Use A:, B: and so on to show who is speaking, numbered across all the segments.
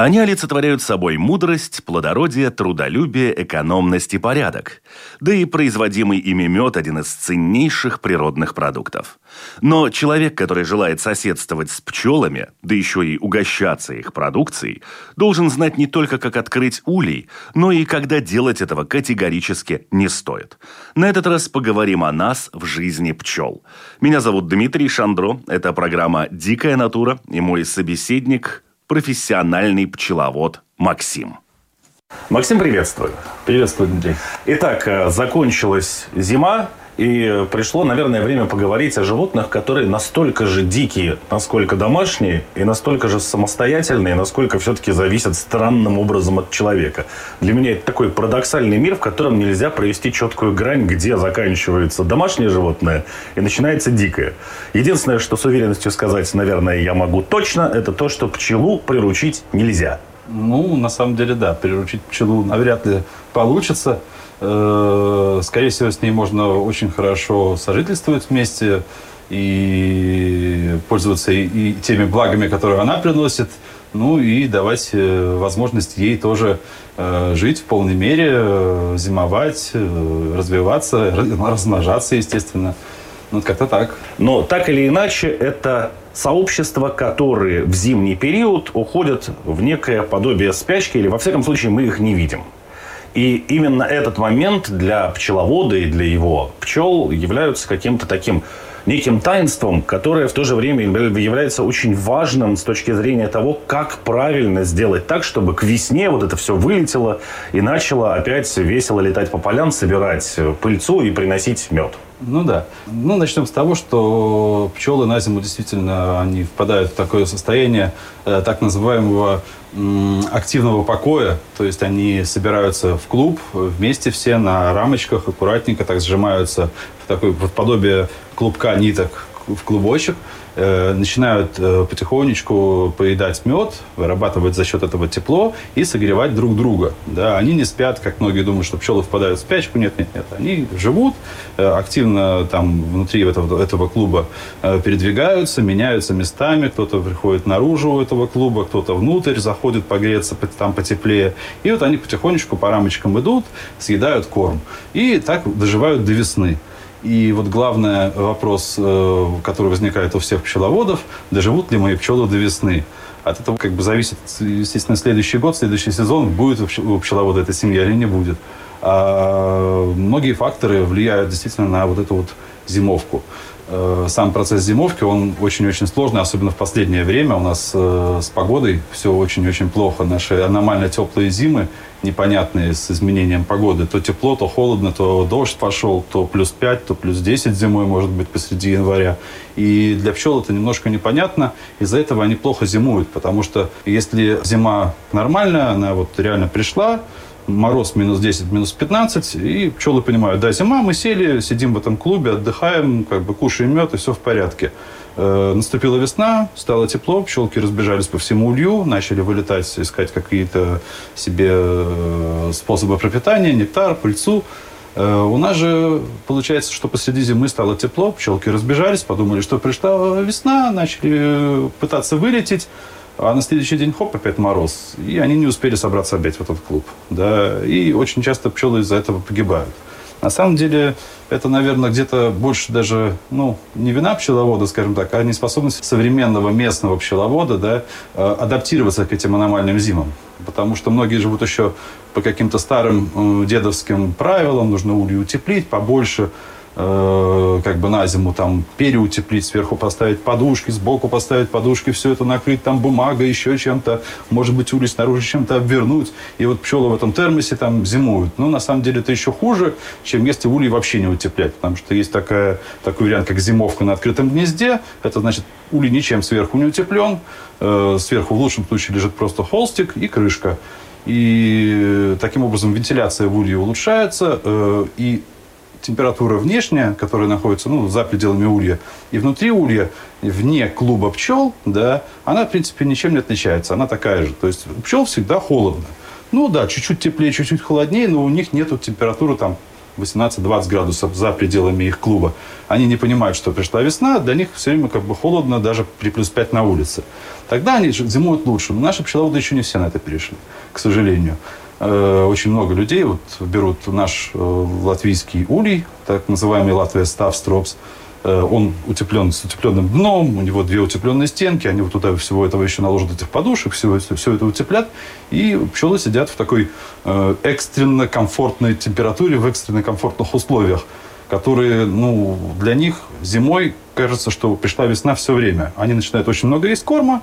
A: Они олицетворяют собой мудрость, плодородие, трудолюбие, экономность и порядок. Да и производимый ими мед – один из ценнейших природных продуктов. Но человек, который желает соседствовать с пчелами, да еще и угощаться их продукцией, должен знать не только, как открыть улей, но и когда делать этого категорически не стоит. На этот раз поговорим о нас в жизни пчел. Меня зовут Дмитрий Шандро, это программа «Дикая натура» и мой собеседник – профессиональный пчеловод Максим. Максим, приветствую.
B: Приветствую, Дмитрий.
A: Итак, э, закончилась зима, и пришло, наверное, время поговорить о животных, которые настолько же дикие, насколько домашние, и настолько же самостоятельные, насколько все-таки зависят странным образом от человека. Для меня это такой парадоксальный мир, в котором нельзя провести четкую грань, где заканчивается домашнее животное и начинается дикое. Единственное, что с уверенностью сказать, наверное, я могу точно, это то, что пчелу приручить нельзя.
B: Ну, на самом деле, да, приручить пчелу навряд ли получится. Э, скорее всего, с ней можно очень хорошо сожительствовать вместе и пользоваться и теми благами, которые она приносит, ну и давать э, возможность ей тоже э, жить в полной мере, зимовать, развиваться, размножаться, естественно. Ну, как-то так.
A: Но так или иначе, это сообщества, которые в зимний период уходят в некое подобие спячки, или, во всяком случае, мы их не видим. И именно этот момент для пчеловода и для его пчел являются каким-то таким неким таинством, которое в то же время является очень важным с точки зрения того, как правильно сделать так, чтобы к весне вот это все вылетело и начало опять весело летать по полям, собирать пыльцу и приносить мед.
B: Ну да. Ну, начнем с того, что пчелы на зиму действительно они впадают в такое состояние э, так называемого э, активного покоя. То есть они собираются в клуб вместе все на рамочках, аккуратненько так сжимаются в такое подобие клубка ниток в клубочек – Э, начинают э, потихонечку поедать мед, вырабатывать за счет этого тепло и согревать друг друга. Да, они не спят, как многие думают, что пчелы впадают в спячку. Нет, нет, нет. Они живут, э, активно там внутри этого, этого клуба передвигаются, меняются местами. Кто-то приходит наружу этого клуба, кто-то внутрь, заходит погреться там потеплее. И вот они потихонечку по рамочкам идут, съедают корм. И так доживают до весны. И вот главный вопрос, э, который возникает у всех пчеловодов, доживут ли мои пчелы до весны? От этого как бы зависит, естественно, следующий год, следующий сезон, будет у пчеловода эта семья или не будет. А многие факторы влияют действительно на вот эту вот зимовку. Э, сам процесс зимовки, он очень-очень сложный, особенно в последнее время. У нас э, с погодой все очень-очень плохо. Наши аномально теплые зимы, непонятные с изменением погоды. То тепло, то холодно, то дождь пошел, то плюс 5, то плюс 10 зимой, может быть, посреди января. И для пчел это немножко непонятно. Из-за этого они плохо зимуют, потому что если зима нормальная, она вот реально пришла, мороз минус 10, минус 15, и пчелы понимают, да, зима, мы сели, сидим в этом клубе, отдыхаем, как бы кушаем мед, и все в порядке. Э, наступила весна, стало тепло, пчелки разбежались по всему улью, начали вылетать, искать какие-то себе э, способы пропитания, нектар, пыльцу. Э, у нас же получается, что посреди зимы стало тепло, пчелки разбежались, подумали, что пришла весна, начали пытаться вылететь. А на следующий день, хоп, опять мороз. И они не успели собраться опять в этот клуб. Да? И очень часто пчелы из-за этого погибают. На самом деле, это, наверное, где-то больше даже, ну, не вина пчеловода, скажем так, а неспособность современного местного пчеловода, да, э, адаптироваться к этим аномальным зимам. Потому что многие живут еще по каким-то старым э, дедовским правилам, нужно улью утеплить побольше, Э, как бы на зиму там переутеплить, сверху поставить подушки, сбоку поставить подушки, все это накрыть там бумагой, еще чем-то, может быть, улей снаружи чем-то обвернуть. И вот пчелы в этом термосе там зимуют. Но на самом деле это еще хуже, чем если улей вообще не утеплять. Потому что есть такая, такой вариант, как зимовка на открытом гнезде. Это значит, улей ничем сверху не утеплен. Э, сверху в лучшем случае лежит просто холстик и крышка. И таким образом вентиляция в улье улучшается, э, и температура внешняя, которая находится ну, за пределами улья, и внутри улья, вне клуба пчел, да, она, в принципе, ничем не отличается. Она такая же. То есть у пчел всегда холодно. Ну да, чуть-чуть теплее, чуть-чуть холоднее, но у них нет температуры там 18-20 градусов за пределами их клуба. Они не понимают, что пришла весна, для них все время как бы холодно даже при плюс 5 на улице. Тогда они зимуют лучше. Но наши пчеловоды еще не все на это перешли, к сожалению. Э, очень много людей вот берут наш э, латвийский улей, так называемый Латвия Став Стропс, Э, он утеплен с утепленным дном, у него две утепленные стенки, они вот туда всего этого еще наложат этих подушек, все, все это утеплят, и пчелы сидят в такой экстренно комфортной температуре, в экстренно комфортных условиях, которые, ну, для них зимой кажется, что пришла весна все время. Они начинают очень много есть корма,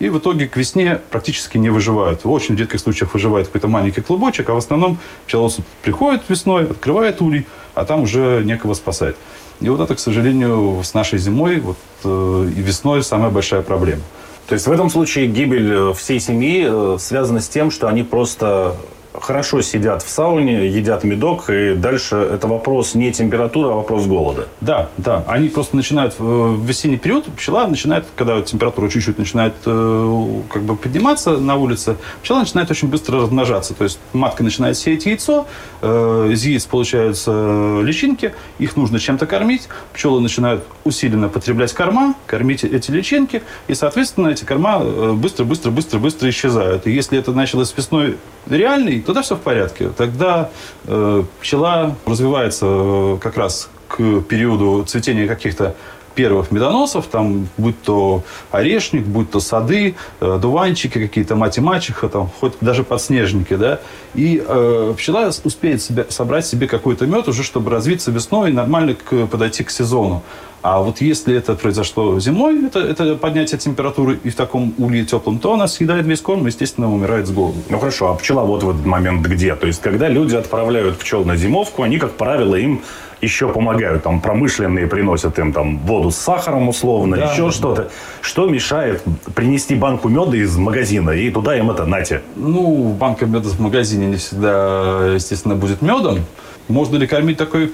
B: и в итоге к весне практически не выживают. В очень редких случаях выживает какой-то маленький клубочек, а в основном пчеловод приходит весной, открывает улей, а там уже некого спасать. И вот это, к сожалению, с нашей зимой вот, э, и весной самая большая проблема.
C: То есть в этом случае гибель э, всей семьи э, связана с тем, что они просто хорошо сидят в сауне, едят медок, и дальше это вопрос не температуры, а вопрос голода.
B: Да, да. Они просто начинают в весенний период, пчела начинает, когда температура чуть-чуть начинает э, как бы подниматься на улице, пчела начинает очень быстро размножаться. То есть матка начинает сеять яйцо, э, из яиц получаются личинки, их нужно чем-то кормить, пчелы начинают усиленно потреблять корма, кормить эти личинки, и, соответственно, эти корма быстро-быстро-быстро-быстро э, исчезают. И если это началось весной реальный, тогда все в порядке. Тогда э, пчела развивается э, как раз к периоду цветения каких-то первых медоносов, там, будь то орешник, будь то сады, э, дуванчики какие-то, мать и мачеха, там, хоть даже подснежники, да, и э, пчела успеет себе, собрать себе какой-то мед уже, чтобы развиться весной и нормально к, подойти к сезону. А вот если это произошло зимой, это, это поднятие температуры и в таком улье теплом, то она съедает весь корм и, естественно, умирает с голоду.
C: Ну хорошо, а пчела вот в этот момент где? То есть, когда люди отправляют пчел на зимовку, они, как правило, им еще помогают. Там промышленные приносят им там воду с сахаром условно, да, еще да, что-то. Да. Что мешает принести банку меда из магазина и туда им это нате?
B: Ну, банка меда в магазине не всегда, естественно, будет медом. Можно ли кормить такой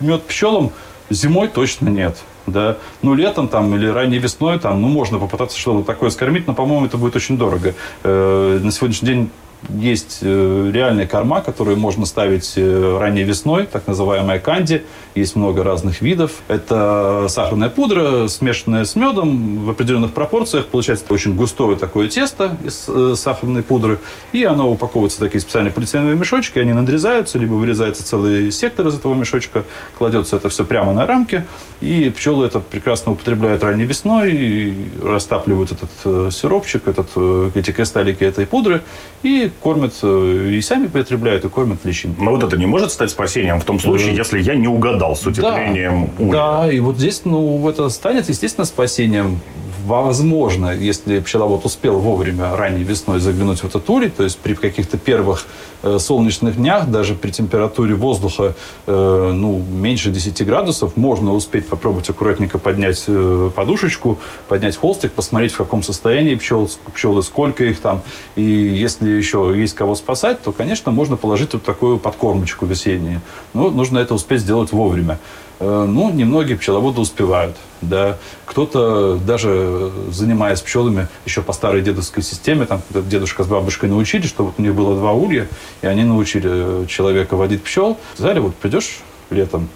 B: мед пчелам? Зимой точно нет. Да. Ну, летом там или ранней весной там, ну, можно попытаться что-то такое скормить, но, по-моему, это будет очень дорого. Э, на сегодняшний день есть э, реальные корма, которые можно ставить э, ранней весной, так называемая канди. Есть много разных видов. Это сахарная пудра, смешанная с медом в определенных пропорциях. Получается очень густое такое тесто из э, сахарной пудры. И оно упаковывается в такие специальные полиэтиленовые мешочки. Они надрезаются, либо вырезается целый сектор из этого мешочка. Кладется это все прямо на рамки. И пчелы это прекрасно употребляют ранней весной. И растапливают этот сиропчик, этот, эти кристаллики этой пудры. И кормят э, и сами потребляют, и кормят личинки.
C: Но вот это не может стать спасением в том случае, если я не угадал с утеплением
B: да, улья. Да, и вот здесь, ну, это станет, естественно, спасением возможно, если пчеловод успел вовремя ранней весной заглянуть в этот улей, то есть при каких-то первых э, солнечных днях, даже при температуре воздуха э, ну, меньше 10 градусов, можно успеть попробовать аккуратненько поднять э, подушечку, поднять холстик, посмотреть, в каком состоянии пчел, пчелы, сколько их там. И если еще есть кого спасать, то, конечно, можно положить вот такую подкормочку весеннюю. Но нужно это успеть сделать вовремя. Э, ну, немногие пчеловоды успевают. Да. Кто-то даже занимаясь пчелами еще по старой дедовской системе, там дедушка с бабушкой научили, что вот у них было два улья, и они научили человека водить пчел. Сказали, вот придешь летом,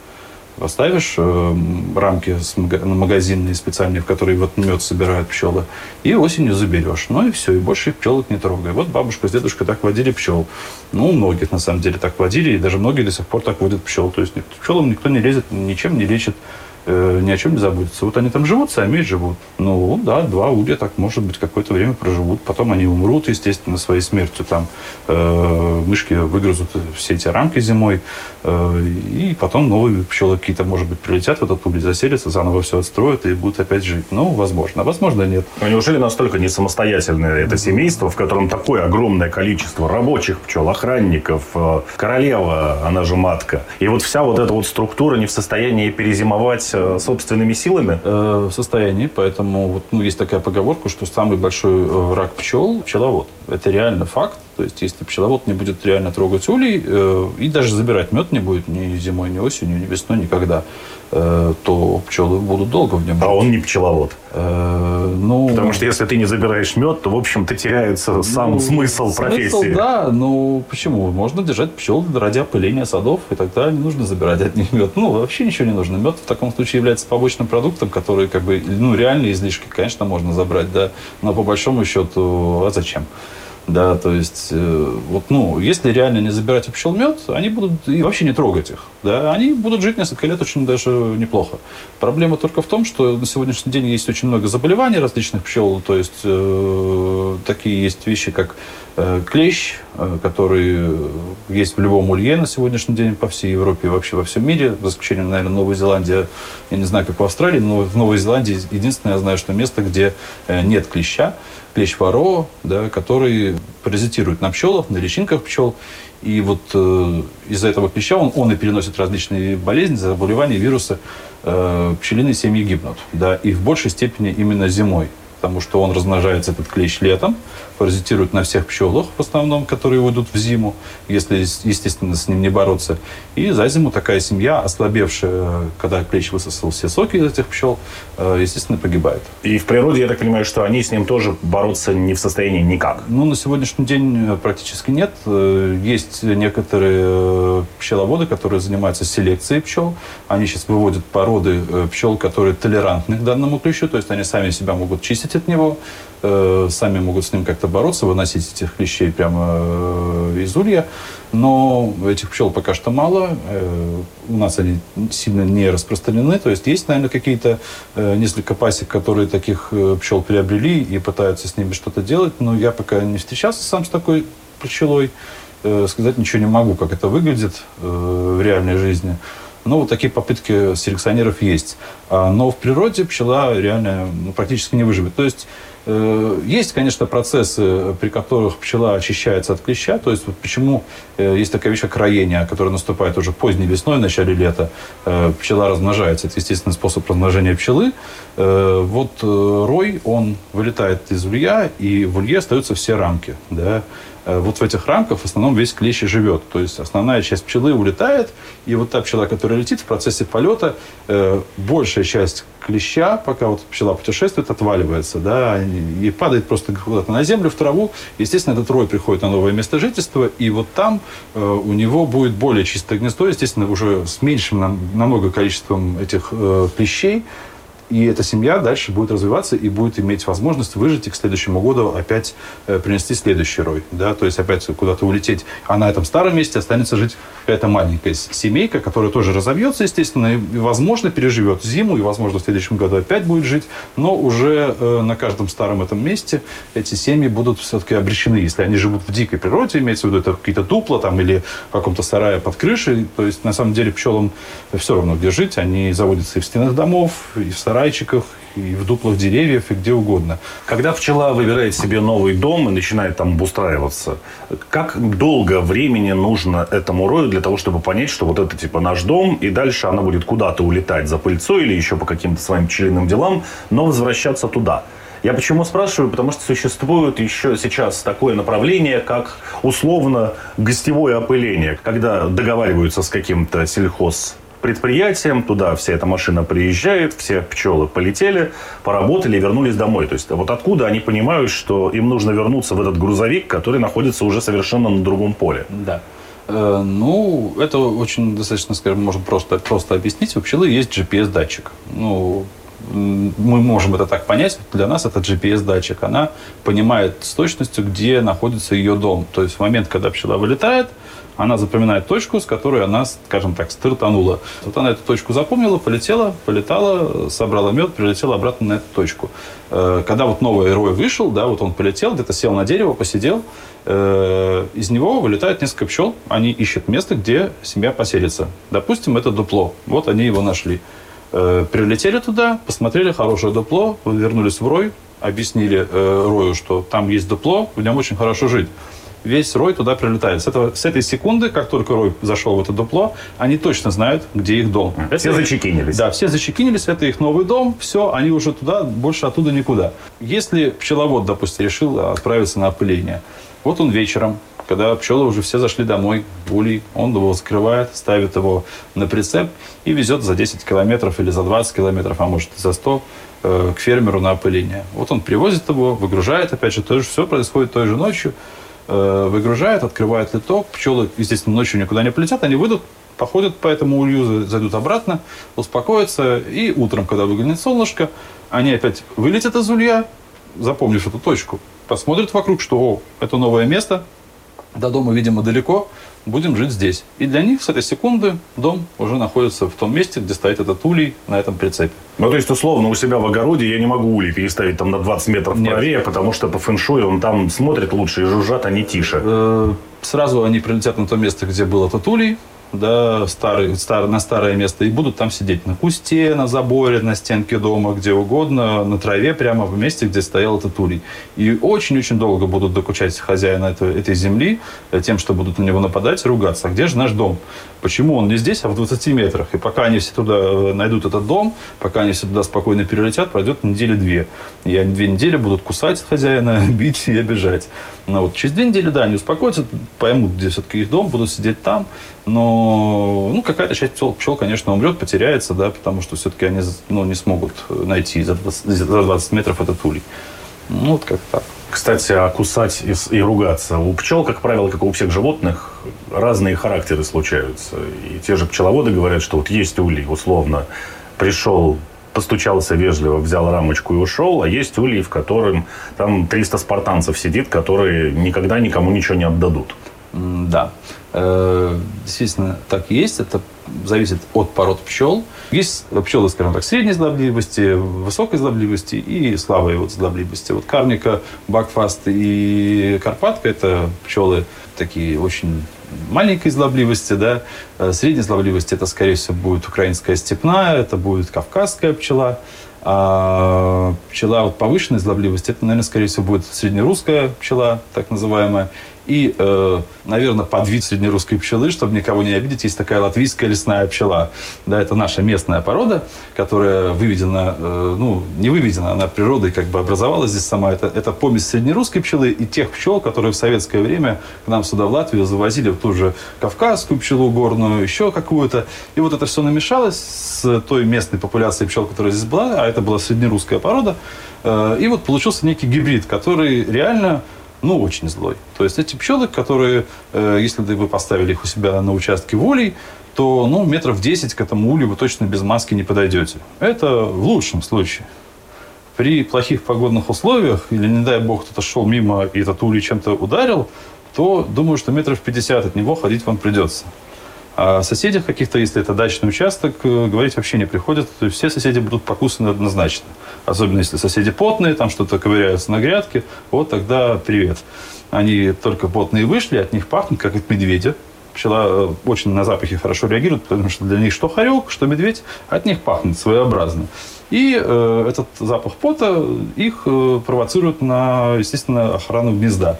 B: Поставишь э, рамки магазинные специальные, в которые вот мед собирают пчелы, и осенью заберешь. Ну и все, и больше пчелок не трогай. Вот бабушка с дедушкой так водили пчел. Ну, многих на самом деле так водили, и даже многие до сих пор так водят пчел. То есть пчелам никто не лезет, ничем не лечит э, ни о чем не заботятся. Вот они там живут, сами живут. Ну, да, два улья так, может быть, какое-то время проживут. Потом они умрут, естественно, своей смертью. Там э, мышки выгрызут все эти рамки зимой. Э, и потом новые пчелы какие-то, может быть, прилетят в этот улей, заселятся, заново все отстроят и будут опять жить. Ну, возможно. Возможно, нет.
C: Но неужели настолько не самостоятельное это семейство, в котором такое огромное количество рабочих пчел, охранников, э, королева, она же матка. И вот вся вот эта вот структура не в состоянии перезимовать собственными силами?
B: Э, в состоянии, поэтому вот, ну, есть такая поговорка, что самый большой враг пчел – пчеловод. Это реально факт. То есть, если пчеловод не будет реально трогать улей э, и даже забирать мед не будет ни зимой, ни осенью, ни весной, никогда, э, то пчелы будут долго в нем.
A: А он не пчеловод. Э, ну, Потому что если ты не забираешь мед, то, в общем-то, теряется сам ну, смысл, смысл профессии.
B: Да, ну почему? Можно держать пчел ради опыления садов, и тогда не нужно забирать от них мед. Ну, вообще ничего не нужно. Мед в таком случае является побочным продуктом, который, как бы, ну, реальные излишки, конечно, можно забрать, да, но по большому счету, а зачем? Да, то есть, э, вот, ну, если реально не забирать пчел мед, они будут и вообще не трогать их. Да, они будут жить несколько лет очень даже неплохо. Проблема только в том, что на сегодняшний день есть очень много заболеваний различных пчел. То есть, э, такие есть вещи, как э, клещ, э, который есть в любом улье на сегодняшний день по всей Европе и вообще во всем мире, за исключением, наверное, Новой Зеландии. Я не знаю, как в Австралии, но в Новой Зеландии единственное, я знаю, что место, где нет клеща клещ воро, да, который паразитирует на пчелах, на личинках пчел. И вот э, из-за этого клеща он, он и переносит различные болезни, заболевания, вирусы. Э, пчелиные семьи гибнут. Да, и в большей степени именно зимой. Потому что он размножается, этот клещ, летом, паразитирует на всех пчелах, в основном, которые уйдут в зиму, если, естественно, с ним не бороться. И за зиму такая семья, ослабевшая, когда клещ высосал все соки из этих пчел, э, естественно, погибает.
A: И в природе, я так понимаю, что они с ним тоже бороться не в состоянии никак?
B: Ну, на сегодняшний день э, практически нет. Э, есть некоторые пчеловоды, которые занимаются селекцией пчел. Они сейчас выводят породы пчел, которые толерантны к данному клещу, то есть они сами себя могут чистить от него, сами могут с ним как-то бороться, выносить этих клещей прямо э, из улья. Но этих пчел пока что мало. Э, у нас они сильно не распространены. То есть есть, наверное, какие-то э, несколько пасек, которые таких пчел приобрели и пытаются с ними что-то делать. Но я пока не встречался сам с такой пчелой. Сказать ничего не могу, как это выглядит в реальной жизни. Но вот такие попытки селекционеров есть. А, но в природе пчела реально ну, практически не выживет. То есть Э, есть, конечно, процессы, при которых пчела очищается от клеща. То есть вот почему э, есть такая вещь, как роение, которая наступает уже поздней весной, в начале лета. Э, пчела размножается. Это естественный способ размножения пчелы. Вот рой, он вылетает из улья, и в улье остаются все рамки. Да? Э, вот в этих рамках в основном весь клещ и живет. То есть основная часть пчелы улетает, и вот та пчела, которая летит в процессе полета, э, большая часть клеща, пока вот пчела путешествует, отваливается, да, и падает просто куда-то на землю, в траву. Естественно, этот рой приходит на новое место жительства, и вот там э, у него будет более чистое гнездо, естественно, уже с меньшим намного количеством этих клещей, и эта семья дальше будет развиваться и будет иметь возможность выжить и к следующему году опять э, принести следующий рой. Да? То есть опять куда-то улететь. А на этом старом месте останется жить какая-то маленькая семейка, которая тоже разовьется, естественно, и, возможно, переживет зиму, и, возможно, в следующем году опять будет жить. Но уже э, на каждом старом этом месте эти семьи будут все-таки обречены. Если они живут в дикой природе, имеется в виду, это какие-то дупла там, или в каком-то сарае под крышей, то есть, на самом деле, пчелам все равно, где жить. Они заводятся и в стенах домов, и в сараях, сарайчиках, и в дуплах деревьев, и где угодно.
A: Когда пчела выбирает себе новый дом и начинает там обустраиваться, как долго времени нужно этому рою для того, чтобы понять, что вот это типа наш дом, и дальше она будет куда-то улетать за пыльцой или еще по каким-то своим пчелиным делам, но возвращаться туда? Я почему спрашиваю? Потому что существует еще сейчас такое направление, как условно гостевое опыление, когда договариваются с каким-то сельхоз предприятием, туда вся эта машина приезжает, все пчелы полетели, поработали и вернулись домой. То есть вот откуда они понимают, что им нужно вернуться в этот грузовик, который находится уже совершенно на другом поле?
B: Да. Э, ну, это очень достаточно, скажем, можно просто, просто объяснить. У пчелы есть GPS-датчик. Ну, мы можем это так понять. Для нас это GPS-датчик. Она понимает с точностью, где находится ее дом. То есть в момент, когда пчела вылетает, она запоминает точку, с которой она, скажем так, стартанула. Вот она эту точку запомнила, полетела, полетала, собрала мед, прилетела обратно на эту точку. Э, когда вот новый рой вышел, да, вот он полетел, где-то сел на дерево, посидел, э, из него вылетает несколько пчел, они ищут место, где семья поселится. Допустим, это дупло. Вот они его нашли. Э, прилетели туда, посмотрели хорошее дупло, вернулись в рой, объяснили Рою, что там есть дупло, в нем очень хорошо жить. Весь рой туда прилетает. С, этого, с этой секунды, как только рой зашел в это дупло, они точно знают, где их дом.
A: Все
B: это,
A: зачекинились.
B: Да, все зачекинились, это их новый дом, все, они уже туда, больше оттуда никуда. Если пчеловод, допустим, решил отправиться на опыление, вот он вечером когда пчелы уже все зашли домой, улей, он его скрывает, ставит его на прицеп и везет за 10 километров или за 20 километров, а может и за 100 э, к фермеру на опыление. Вот он привозит его, выгружает, опять же, тоже все происходит той же ночью, э, выгружает, открывает литок, пчелы, естественно, ночью никуда не полетят, они выйдут, походят по этому улью, зайдут обратно, успокоятся, и утром, когда выглянет солнышко, они опять вылетят из улья, запомнишь эту точку, посмотрят вокруг, что о, это новое место, до дома, видимо, далеко, будем жить здесь. И для них с этой секунды дом уже находится в том месте, где стоит этот улей на этом прицепе.
A: Ну, то есть, условно, у себя в огороде я не могу улей переставить там на 20 метров Нет. правее, потому что по фэншую он там смотрит лучше и жужжат, они тише. Э,
B: сразу они прилетят на то место, где был этот улей, да, старый, стар, на старое место и будут там сидеть на кусте, на заборе, на стенке дома, где угодно, на траве, прямо в месте, где стоял этот улей. И очень-очень долго будут докучать хозяина этой, этой земли э, тем, что будут на него нападать, ругаться. А где же наш дом? Почему он не здесь, а в 20 метрах? И пока они все туда э, найдут этот дом, пока они все туда спокойно перелетят, пройдет недели две. И они две недели будут кусать хозяина, бить и обижать. Но вот через две недели, да, они успокоятся, поймут, где все-таки их дом, будут сидеть там. Но ну, какая-то часть пчел, пчел, конечно, умрет, потеряется, да, потому что все-таки они ну, не смогут найти за 20, за 20 метров этот улей. Ну, вот как так.
A: Кстати, а кусать и, и ругаться. У пчел, как правило, как у всех животных, разные характеры случаются. И те же пчеловоды говорят, что вот есть улей, условно, пришел постучался вежливо, взял рамочку и ушел, а есть улей, в котором там 300 спартанцев сидит, которые никогда никому ничего не отдадут.
B: Да, действительно так и есть. Это зависит от пород пчел. Есть пчелы, скажем так, средней злобливости, высокой злобливости и слабой вот злобливости. Вот карника, бакфаст и карпатка – это пчелы такие очень маленькой злобливости, да, э, средней злобливости это, скорее всего, будет украинская степная, это будет кавказская пчела, а пчела вот повышенной злобливости, это, наверное, скорее всего, будет среднерусская пчела, так называемая, и, э, наверное, подвид среднерусской пчелы, чтобы никого не обидеть, есть такая латвийская лесная пчела. Да, это наша местная порода, которая выведена, э, ну, не выведена, она природой как бы образовалась здесь сама. Это, это помесь среднерусской пчелы и тех пчел, которые в советское время к нам сюда в Латвию завозили в ту же кавказскую пчелу горную, еще какую-то. И вот это все намешалось с той местной популяцией пчел, которая здесь была, а это была среднерусская порода. Э, и вот получился некий гибрид, который реально ну, очень злой. То есть эти пчелы, которые, э, если вы поставили их у себя на участке волей, то, ну, метров 10 к этому улю вы точно без маски не подойдете. Это в лучшем случае. При плохих погодных условиях, или, не дай бог, кто-то шел мимо и этот улей чем-то ударил, то думаю, что метров 50 от него ходить вам придется. А соседях каких-то, если это дачный участок, э, говорить вообще не приходится. То есть все соседи будут покусаны однозначно. Особенно если соседи потные, там что-то ковыряются на грядке, вот тогда привет. Они только потные вышли, от них пахнет, как от медведя. Пчела э, очень на запахи хорошо реагирует, потому что для них что хорек, что медведь, от них пахнет своеобразно. И э, этот запах пота их э, провоцирует на, естественно, охрану гнезда.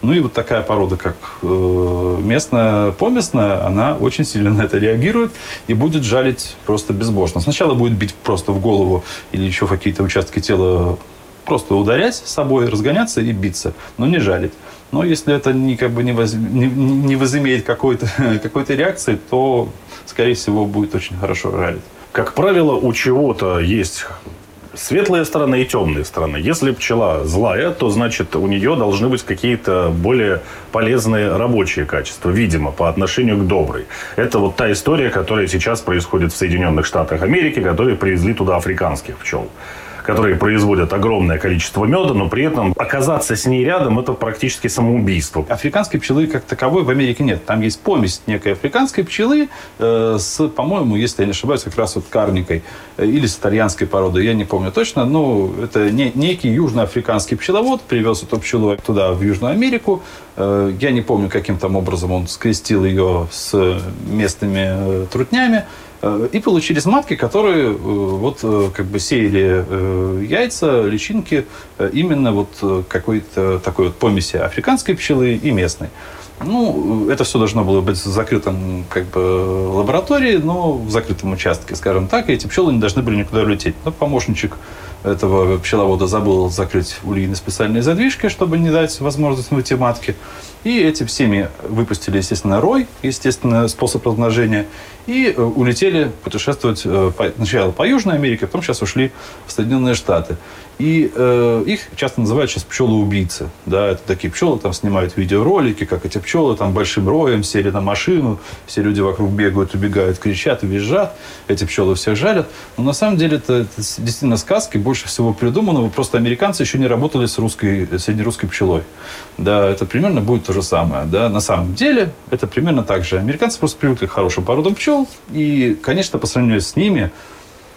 B: Ну и вот такая порода, как э, местная, поместная, она очень сильно на это реагирует и будет жалить просто безбожно. Сначала будет бить просто в голову или еще какие-то участки тела просто ударять с собой, разгоняться и биться, но не жалить. Но если это не, как бы не, воз, не, не возымеет какой-то какой реакции, то, скорее всего, будет очень хорошо жалить.
A: Как правило, у чего-то есть светлая сторона и темная сторона. Если пчела злая, то значит у нее должны быть какие-то более полезные рабочие качества, видимо, по отношению к доброй. Это вот та история, которая сейчас происходит в Соединенных Штатах Америки, которые привезли туда африканских пчел которые производят огромное количество меда, но при этом оказаться с ней рядом – это практически самоубийство.
B: Африканской пчелы как таковой в Америке нет. Там есть помесь некой африканской пчелы э, с, по-моему, если я не ошибаюсь, как раз вот карникой э, или с итальянской породой, я не помню точно, но это не, некий южноафриканский пчеловод привез эту пчелу туда, в Южную Америку. Э, я не помню, каким там образом он скрестил ее с местными э, трутнями, и получились матки, которые э, вот э, как бы сеяли яйца, личинки именно вот какой-то такой вот помеси африканской пчелы и местной. Ну, это все должно было быть в закрытом как бы, лаборатории, но в закрытом участке, скажем так, и эти пчелы не должны были никуда улететь. Но помощничек этого пчеловода забыл закрыть ульины специальной задвижкой, чтобы не дать возможность выйти матки. И эти семьи выпустили, естественно, рой, естественно, способ размножения, и э, улетели путешествовать э, сначала по Южной Америке, потом сейчас ушли в Соединенные Штаты. И э, их часто называют сейчас пчелы-убийцы. Да, это такие пчелы, там снимают видеоролики, как эти пчелы там большим роем сели на машину, все люди вокруг бегают, убегают, кричат, визжат, эти пчелы всех жалят. Но на самом деле это, это действительно сказки, больше всего придуманного. Просто американцы еще не работали с русской, среднерусской пчелой. Да, это примерно будет то же самое. Да. На самом деле это примерно так же. Американцы просто привыкли к хорошим породам пчел, и, конечно, по сравнению с ними,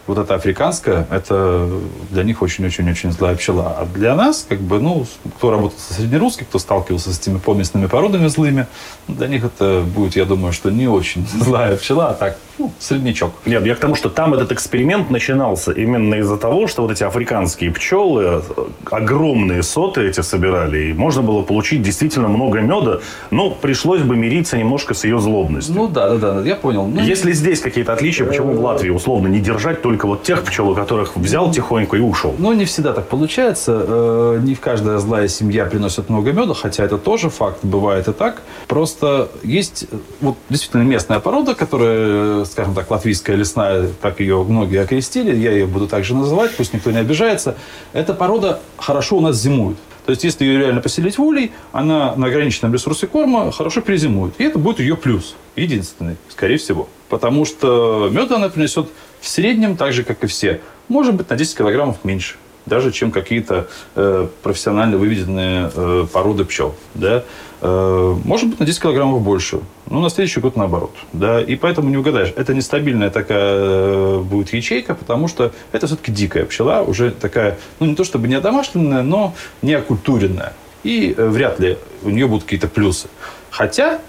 B: вот эта африканская, это для них очень-очень-очень злая пчела. А для нас, как бы, ну, кто работал со среднерусской, кто сталкивался с этими поместными породами злыми, для них это будет, я думаю, что не очень злая пчела, а так, ну, среднячок.
A: Нет, я к тому, что там этот эксперимент начинался именно из-за того, что вот эти африканские пчелы огромные соты эти собирали, и можно было получить действительно много меда, но пришлось бы мириться немножко с ее злобностью.
B: Ну да, да, да, я понял. Ну,
A: Если здесь какие-то отличия, почему в Латвии условно не держать только вот тех пчел, у которых взял тихонько и ушел?
B: Ну, не всегда так получается. Э, не в каждая злая семья приносит много меда, хотя это тоже факт, бывает и так. Просто есть вот действительно местная порода, которая скажем так, латвийская лесная, так ее многие окрестили, я ее буду также называть, пусть никто не обижается. Эта порода хорошо у нас зимует. То есть, если ее реально поселить в улей, она на ограниченном ресурсе корма хорошо перезимует. И это будет ее плюс. Единственный, скорее всего. Потому что мед она принесет в среднем так же, как и все. Может быть, на 10 килограммов меньше даже чем какие-то э, профессионально выведенные э, породы пчел. Да? Э, может быть, на 10 килограммов больше. Но на следующий год наоборот. Да? И поэтому не угадаешь. Это нестабильная такая э, будет ячейка, потому что это все-таки дикая пчела, уже такая, ну не то чтобы не домашленная, но не окультуренная. И э, вряд ли у нее будут какие-то плюсы. Хотя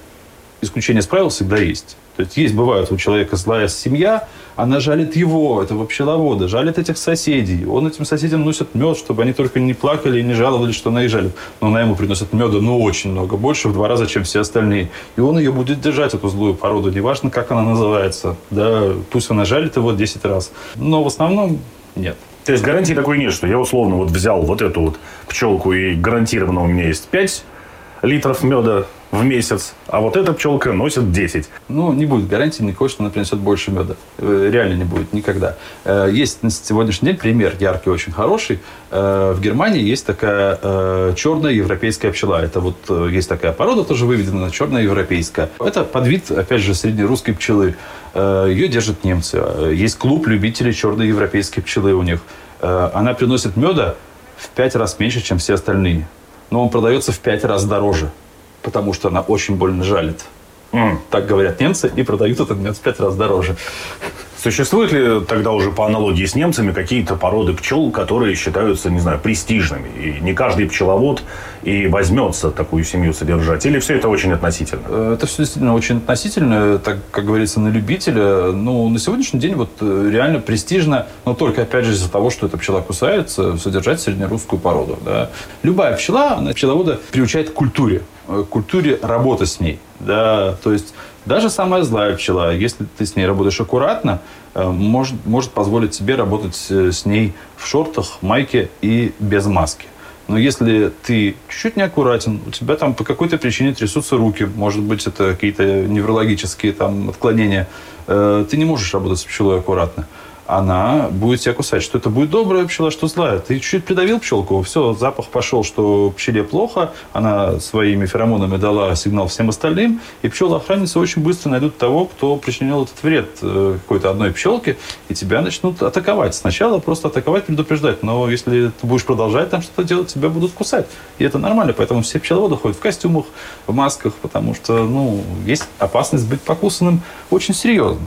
B: исключение из правил всегда есть. То есть есть, бывает, у человека злая семья, она жалит его, этого пчеловода, жалит этих соседей. Он этим соседям носит мед, чтобы они только не плакали и не жаловались, что она их жалит. Но она ему приносит меда, ну, очень много, больше в два раза, чем все остальные. И он ее будет держать, эту злую породу, неважно, как она называется. Да, пусть она жалит его 10 раз. Но в основном нет.
A: То есть гарантии такой нет, что я условно вот взял вот эту вот пчелку и гарантированно у меня есть 5 литров меда в месяц, а вот эта пчелка носит 10.
B: Ну, не будет гарантии никакой, что она принесет больше меда. Э, реально не будет, никогда. Э, есть на сегодняшний день пример яркий, очень хороший. Э, в Германии есть такая черная европейская пчела. Это вот есть такая порода, тоже выведена, черная европейская. Это подвид, опять же, среднерусской пчелы. Ее держат немцы. Есть клуб любителей черной европейской пчелы у них. Она приносит меда в пять раз меньше, чем все остальные. Но он продается в пять раз дороже потому что она очень больно жалит. Mm. Так говорят немцы и продают этот мед в пять раз дороже.
A: Существуют ли тогда уже по аналогии с немцами какие-то породы пчел, которые считаются, не знаю, престижными? И не каждый пчеловод и возьмется такую семью содержать? Или все это очень относительно?
B: Э, это все действительно очень относительно, так, как говорится, на любителя. Ну, на сегодняшний день вот э, реально престижно, но только, опять же, из-за того, что эта пчела кусается, содержать среднерусскую породу. Да. Любая пчела, она пчеловода приучает к культуре, э, к культуре работы с ней. Да. То есть даже самая злая пчела, если ты с ней работаешь аккуратно, э, может, может позволить себе работать э, с ней в шортах, майке и без маски. Но если ты чуть-чуть неаккуратен, у тебя там по какой-то причине трясутся руки, может быть, это какие-то неврологические там отклонения, э, ты не можешь работать с пчелой аккуратно она будет тебя кусать. Что это будет добрая пчела, что злая. Ты чуть-чуть придавил пчелку, все, запах пошел, что пчеле плохо, она своими феромонами дала сигнал всем остальным, и пчелы-охранницы очень быстро найдут того, кто причинил этот вред э, какой-то одной пчелке, и тебя начнут атаковать. Сначала просто атаковать, предупреждать, но если ты будешь продолжать там что-то делать, тебя будут кусать. И это нормально, поэтому все пчеловоды ходят в костюмах, в масках, потому что, ну, есть опасность быть покусанным очень серьезно.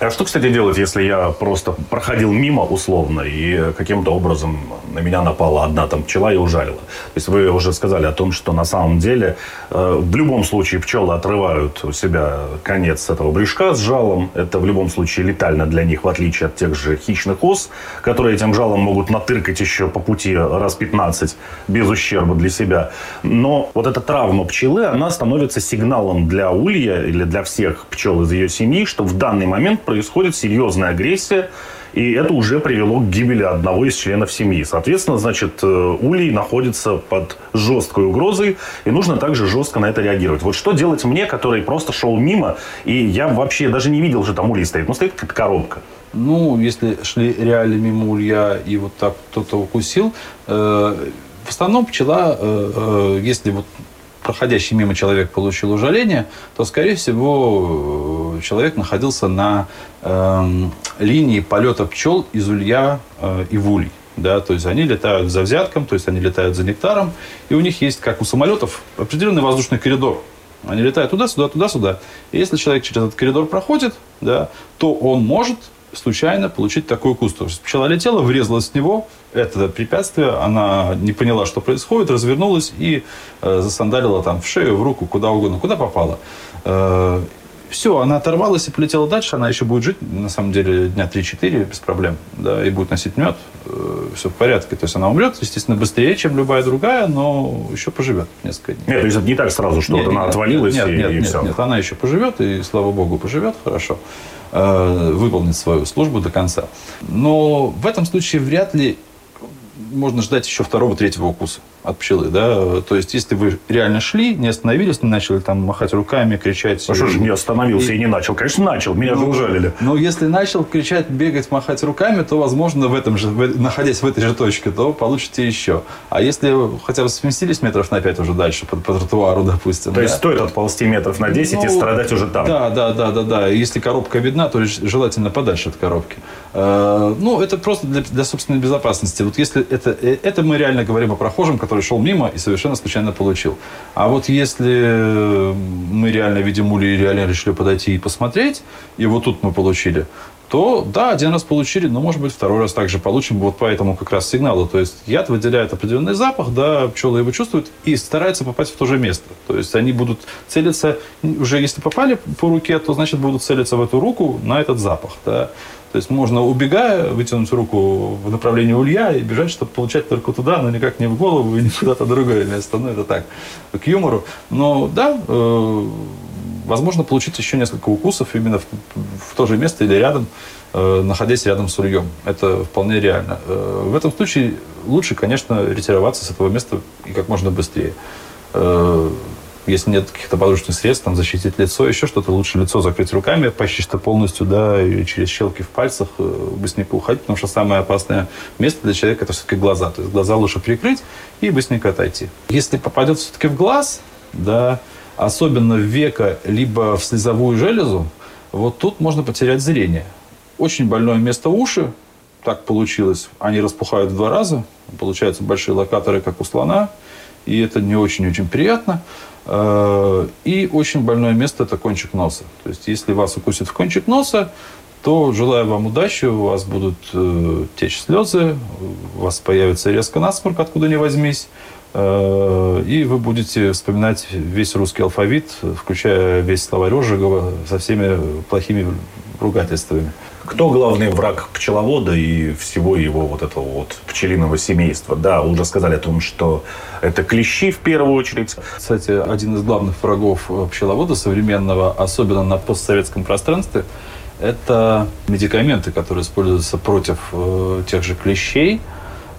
A: А что, кстати, делать, если я просто проходил мимо условно и каким-то образом на меня напала одна там пчела и ужалила? То есть вы уже сказали о том, что на самом деле э, в любом случае пчелы отрывают у себя конец этого брюшка с жалом. Это в любом случае летально для них, в отличие от тех же хищных ос, которые этим жалом могут натыркать еще по пути раз 15 без ущерба для себя. Но вот эта травма пчелы, она становится сигналом для улья или для всех пчел из ее семьи, что в данный момент происходит серьезная агрессия, и это уже привело к гибели одного из членов семьи. Соответственно, значит, э, улей находится под жесткой угрозой, и нужно также жестко на это реагировать. Вот что делать мне, который просто шел мимо, и я вообще даже не видел, что там улей стоит. Ну, стоит как коробка.
B: Ну, если шли реально мимо улья и вот так кто-то укусил, э, в основном пчела, э, э, если вот проходящий мимо человек получил ужаление, то, скорее всего, человек находился на э, линии полета пчел из улья э, и в улей. Да, то есть они летают за взятком, то есть они летают за нектаром, и у них есть, как у самолетов, определенный воздушный коридор. Они летают туда-сюда, туда-сюда. И если человек через этот коридор проходит, да, то он может случайно получить такой есть пчела летела, врезалась в него, это препятствие, она не поняла, что происходит, развернулась и э, засандалила там в шею, в руку, куда угодно, куда попала. Э, все, она оторвалась и полетела дальше, она еще будет жить, на самом деле, дня 3-4 без проблем, да, и будет носить мед, э, все в порядке. То есть она умрет, естественно, быстрее, чем любая другая, но еще поживет несколько дней.
A: Нет, то есть это не так сразу, что нет, вот она нет, отвалилась
B: нет,
A: и,
B: нет,
A: и
B: нет,
A: все.
B: Нет, она еще поживет, и, слава богу, поживет хорошо, э, выполнит свою службу до конца. Но в этом случае вряд ли можно ждать еще второго, третьего укуса от пчелы, да, то есть если вы реально шли, не остановились, не начали там махать руками, кричать.
A: А что же не остановился и, и не начал? Конечно, начал, меня ну, же ужалили.
B: Но если начал кричать, бегать, махать руками, то, возможно, в этом же, в, находясь в этой же точке, то получите еще. А если хотя бы сместились метров на 5 уже дальше, по, по тротуару, допустим.
A: То
B: да?
A: есть стоит отползти метров на 10 ну, и страдать уже там.
B: Да, да, да, да, да. Если коробка видна, то желательно подальше от коробки. Э, ну, это просто для, для собственной безопасности. Вот если это, э, это мы реально говорим о прохожем, который шел мимо и совершенно случайно получил. А вот если мы реально видим улей и реально решили подойти и посмотреть, и вот тут мы получили, то да, один раз получили, но, может быть, второй раз также получим вот по этому как раз сигналу. То есть яд выделяет определенный запах, да, пчелы его чувствуют и стараются попасть в то же место. То есть они будут целиться, уже если попали по руке, то, значит, будут целиться в эту руку на этот запах, да. То есть можно, убегая, вытянуть руку в направлении улья и бежать, чтобы получать только туда, но никак не в голову и не куда-то другое место. Ну, это так, к юмору. Но да, э, возможно получить еще несколько укусов именно в, в то же место или рядом, э, находясь рядом с ульем. Это вполне реально. Э, в этом случае лучше, конечно, ретироваться с этого места и как можно быстрее. Э, если нет каких-то подручных средств, там, защитить лицо, еще что-то, лучше лицо закрыть руками почти что полностью, да, и через щелки в пальцах э, быстренько уходить, потому что самое опасное место для человека – это все-таки глаза. То есть глаза лучше прикрыть и быстренько отойти. Если попадет все-таки в глаз, да, особенно в веко, либо в слезовую железу, вот тут можно потерять зрение. Очень больное место уши, так получилось, они распухают в два раза, получаются большие локаторы, как у слона, и это не очень-очень приятно. Э, и очень больное место – это кончик носа. То есть, если вас укусит в кончик носа, то желаю вам удачи, у вас будут э, течь слезы, у вас появится резко насморк, откуда ни возьмись, э, и вы будете вспоминать весь русский алфавит, включая весь словарь Ожегова со всеми плохими ругательствами.
A: Кто главный враг пчеловода и всего его вот этого вот пчелиного семейства? Да, уже сказали о том, что это клещи в первую очередь.
B: Кстати, один из главных врагов э, пчеловода современного, особенно на постсоветском пространстве, это медикаменты, которые используются против э, тех же клещей,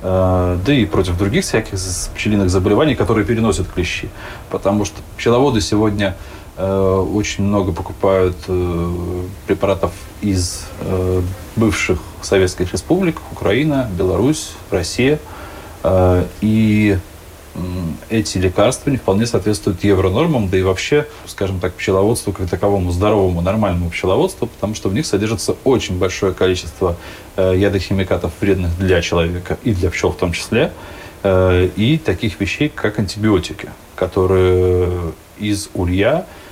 B: э, да и против других всяких пчелиных заболеваний, которые переносят клещи. Потому что пчеловоды сегодня очень много покупают э, препаратов из э, бывших советских республик, Украина, Беларусь, Россия. И эти лекарства не вполне соответствуют евронормам, да и вообще, скажем так, пчеловодству как таковому, здоровому, нормальному пчеловодству, потому что в них содержится очень большое количество ядохимикатов, вредных для человека и для пчел в том числе, и таких вещей, как антибиотики, которые из улья э,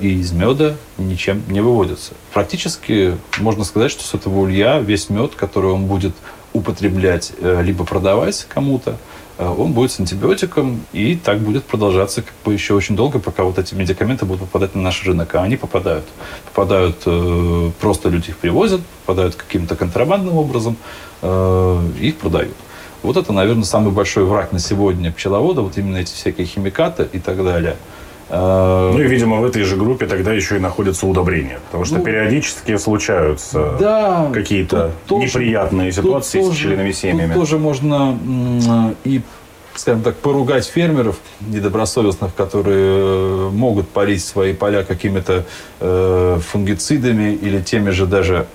B: и из меда ничем не выводятся. Практически можно сказать, что с этого улья весь мед, который он будет употреблять э, либо продавать кому-то, э, он будет с антибиотиком, и так будет продолжаться как бы еще очень долго, пока вот эти медикаменты будут попадать на наш рынок. А они попадают. Попадают, э, просто люди их привозят, попадают каким-то контрабандным образом, их продают. Вот это, наверное, самый большой враг на сегодня пчеловода, вот именно эти всякие химикаты и так далее –
A: Э, ну и, видимо, в этой же группе тогда еще и находятся удобрения. Потому что ну, периодически случаются да, какие-то неприятные тоже, ситуации с пчелиными семьями.
B: Тут тоже можно и скажем так, поругать фермеров недобросовестных, которые э, могут полить свои поля какими-то э, фунгицидами или теми же даже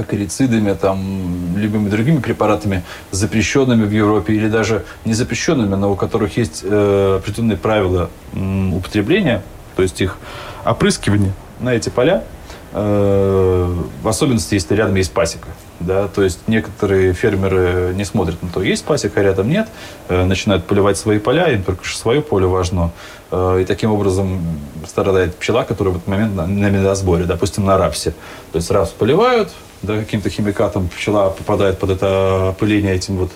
B: акарицидами, там, любыми другими препаратами, запрещенными в Европе или даже не запрещенными, но у которых есть э, определенные правила э, употребления, то есть их опрыскивание на эти поля, э, в особенности, если рядом есть пасека. Да, то есть некоторые фермеры не смотрят на то, есть пасека, а рядом нет, э, начинают поливать свои поля, им только свое поле важно. Э, и таким образом страдает пчела, которая в этот момент на, на медосборе, допустим, на рапсе. То есть рапс поливают, да, каким-то химикатом пчела попадает под это опыление этим вот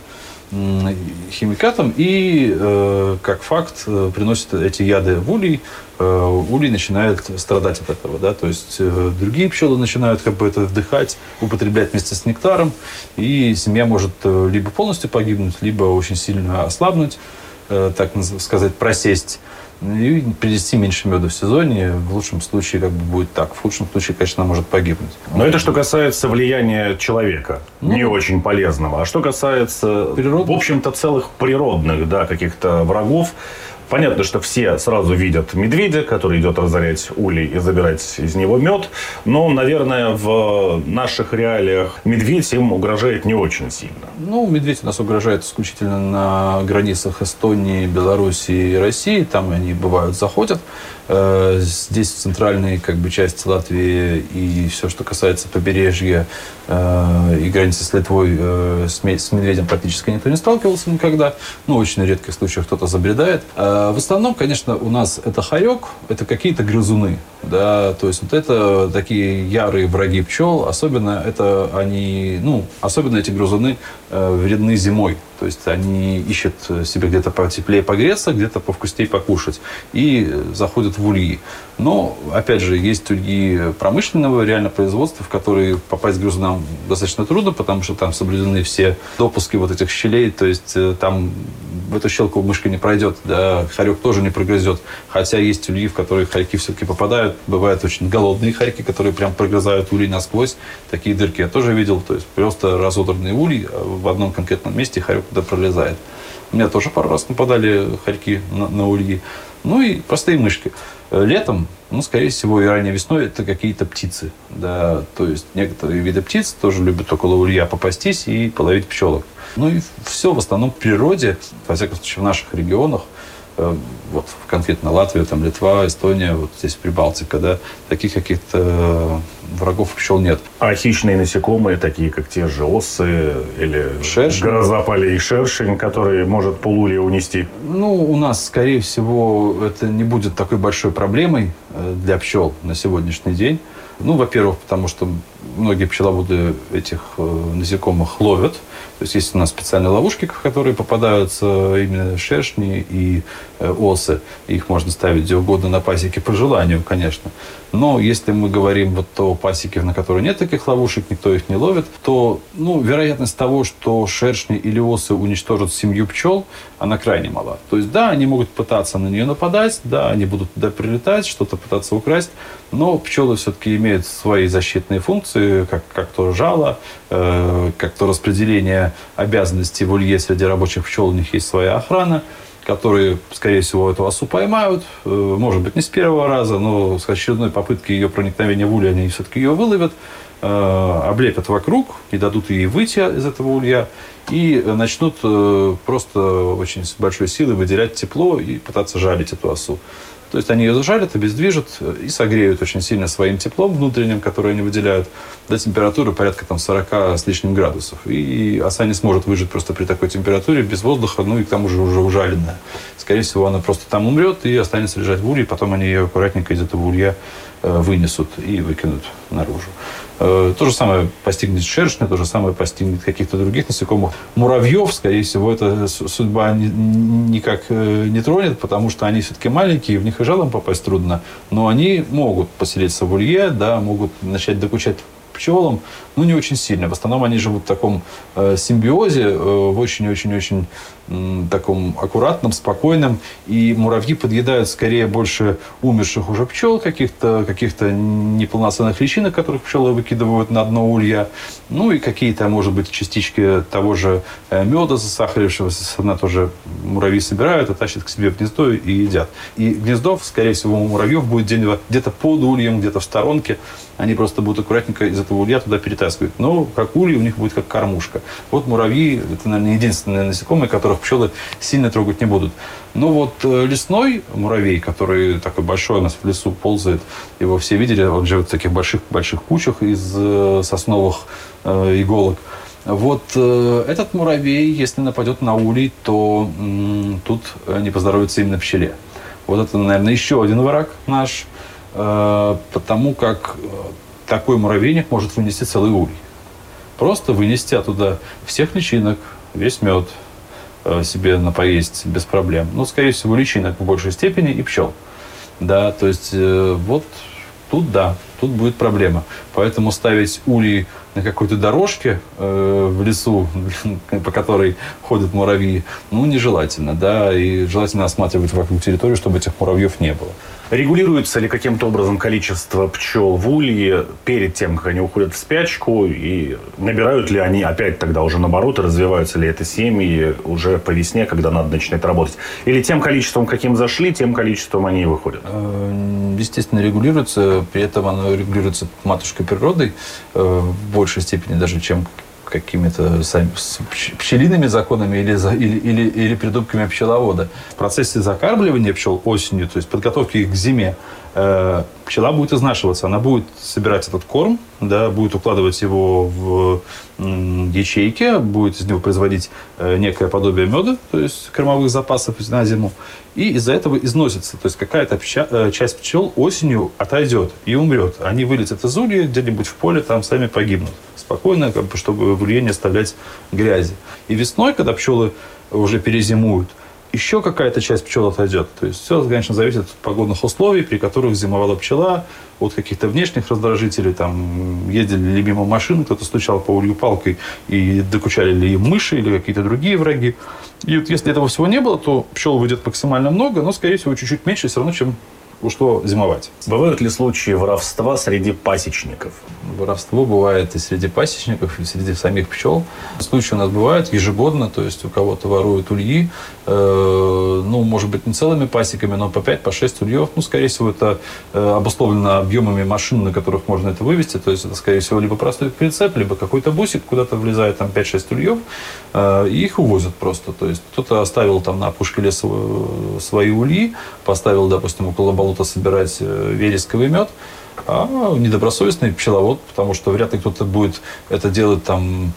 B: химикатом и, э, как факт, э, приносит эти яды в улей, э, улей начинает страдать от этого, да, то есть э, другие пчелы начинают как бы это вдыхать, употреблять вместе с нектаром, и семья может э, либо полностью погибнуть, либо очень сильно ослабнуть, так сказать, просесть и принести меньше меда в сезоне. В лучшем случае как бы будет так. В худшем случае, конечно, может погибнуть.
A: Но это что касается влияния человека, ну, не очень полезного. А что касается, природных? в общем-то, целых природных да, каких-то врагов, Понятно, что все сразу видят медведя, который идет разорять улей и забирать из него мед. Но, наверное, в наших реалиях медведь им угрожает не очень сильно.
B: Ну, медведь у нас угрожает исключительно на границах Эстонии, Белоруссии и России. Там они бывают заходят. Э, здесь в центральной как бы, части Латвии и все, что касается побережья э, и границы с Литвой, э, с медведем практически никто не сталкивался никогда. Ну, очень редких случаях кто-то забредает. В основном, конечно, у нас это хорек, это какие-то грызуны. Да, то есть вот это такие ярые враги пчел, особенно это они, ну, особенно эти грызуны вредны зимой. То есть они ищут себе где-то потеплее погреться, где-то повкуснее покушать. И заходят в ульи. Но, опять же, есть ульи промышленного реально производства, в которые попасть грызунам достаточно трудно, потому что там соблюдены все допуски вот этих щелей. То есть э, там в эту щелку мышка не пройдет, да, хорек тоже не прогрызет. Хотя есть ульи, в которые хорьки все-таки попадают. Бывают очень голодные хорьки, которые прям прогрызают улей насквозь. Такие дырки я тоже видел. То есть просто разодранный улей а в одном конкретном месте хорек туда пролезает. У меня тоже пару раз нападали хорьки на, на ульи. Ну и простые мышки. Э, летом, ну, скорее всего, и ранней весной это какие-то птицы. Да, то есть некоторые виды птиц тоже любят около улья попастись и половить пчелок. Ну и все в основном в природе, во всяком случае в наших регионах, вот конкретно Латвия, там Литва, Эстония, вот здесь Прибалтика, да, таких каких-то э, врагов пчел нет.
A: А хищные насекомые, такие как те же осы или шершень. гроза полей шершень, который может полулья унести?
B: Ну, у нас, скорее всего, это не будет такой большой проблемой э, для пчел на сегодняшний день. Ну, во-первых, потому что многие пчеловоды этих насекомых ловят, то есть есть у нас специальные ловушки, в которые попадаются именно шершни и э, осы. Их можно ставить где угодно на пасеке по желанию, конечно. Но если мы говорим вот о пасеке, на которой нет таких ловушек, никто их не ловит, то ну, вероятность того, что шершни или осы уничтожат семью пчел, она крайне мала. То есть да, они могут пытаться на нее нападать, да, они будут туда прилетать, что-то пытаться украсть, но пчелы все-таки имеют свои защитные функции, как, как то жало, э, как то распределение обязанности в улье среди рабочих пчел, у них есть своя охрана, которые, скорее всего, эту осу поймают. Э, может быть, не с первого раза, но с очередной попытки ее проникновения в улей они все-таки ее выловят, э, облепят вокруг, не дадут ей выйти из этого улья. и начнут э, просто очень с большой силой выделять тепло и пытаться жарить эту осу. То есть они ее зажарят, обездвижат и согреют очень сильно своим теплом внутренним, которое они выделяют, до температуры порядка там, 40 с лишним градусов. И оса не сможет выжить просто при такой температуре, без воздуха, ну и к тому же уже ужаленная. Скорее всего, она просто там умрет и останется лежать в улье, потом они ее аккуратненько из этого улья вынесут и выкинут наружу. Э, то же самое постигнет шершня, то же самое постигнет каких-то других насекомых. Муравьев, скорее всего, эта судьба никак э, не тронет, потому что они все-таки маленькие, в них и жалом попасть трудно, но они могут поселиться в улье, да, могут начать докучать пчелам, ну, не очень сильно. В основном они живут в таком э, симбиозе, э, в очень-очень-очень э, таком аккуратном, спокойном. И муравьи подъедают скорее больше умерших уже пчел, каких-то каких неполноценных личинок, которых пчелы выкидывают на дно улья. Ну, и какие-то, может быть, частички того же э, меда засахарившегося с дна тоже муравьи собирают, оттащат к себе в гнездо и едят. И гнездо, скорее всего, у муравьев будет где-то под ульем, где-то в сторонке. Они просто будут аккуратненько из этого улья туда перетаскивать. Но как ульи у них будет как кормушка. Вот муравьи, это, наверное, единственные насекомые, которых пчелы сильно трогать не будут. Но вот э, лесной муравей, который такой большой у нас в лесу ползает, его все видели, он живет в таких больших-больших кучах из э, сосновых э, иголок. Вот этот муравей, если нападет на улей, то тут не поздоровится именно пчеле. Вот это, наверное, еще один враг наш – потому как такой муравейник может вынести целый улей. Просто вынести оттуда всех личинок, весь мед себе на поесть без проблем. Ну, скорее всего, личинок в большей степени и пчел. Да, то есть вот тут да, тут будет проблема. Поэтому ставить улей на какой-то дорожке э, в лесу, по которой ходят муравьи, ну, нежелательно, да, и желательно осматривать вокруг территории, чтобы этих муравьев не было.
A: Регулируется ли каким-то образом количество пчел в улье перед тем, как они уходят в спячку? И набирают ли они опять тогда уже наоборот, и развиваются ли это семьи уже по весне, когда надо начинать работать? Или тем количеством, каким зашли, тем количеством они и выходят?
B: Э, естественно, регулируется. При этом оно регулируется матушкой природой э, в большей степени даже, чем какими-то пчелиными законами или, или, или, или придумками пчеловода. В процессе закармливания пчел осенью, то есть подготовки к зиме, э, пчела будет изнашиваться. Она будет собирать этот корм, да, будет укладывать его в ячейки, будет из него производить э, некое подобие меда, то есть кормовых запасов на зиму, и из-за этого износится. То есть какая-то э, часть пчел осенью отойдет и умрет. Они вылетят из улья где-нибудь в поле, там сами погибнут. Спокойно, как бы, чтобы в улье не оставлять грязи. И весной, когда пчелы уже перезимуют, еще какая-то часть пчел отойдет. То есть все, конечно, зависит от погодных условий, при которых зимовала пчела, от каких-то внешних раздражителей. Там ездили ли мимо машины, кто-то стучал по улью палкой, и докучали ли им мыши или какие-то другие враги. И вот если этого всего не было, то пчел выйдет максимально много, но, скорее всего, чуть-чуть меньше все равно, чем ушло зимовать.
A: Бывают ли случаи воровства среди пасечников?
B: Воровство бывает и среди пасечников, и среди самих пчел. Случаи у нас бывают ежегодно, то есть у кого-то воруют ульи, э, ну, может быть, не целыми пасеками, но по 5, по 6 ульев. Ну, скорее всего, это э, обусловлено объемами машин, на которых можно это вывести. То есть это, скорее всего, либо простой прицеп, либо какой-то бусик, куда-то влезает там 5-6 ульев, э, и их увозят просто. То есть кто-то оставил там на опушке леса свои ульи, поставил, допустим, около болота собирать э, вересковый мед, а недобросовестный пчеловод, потому что вряд ли кто-то будет это делать там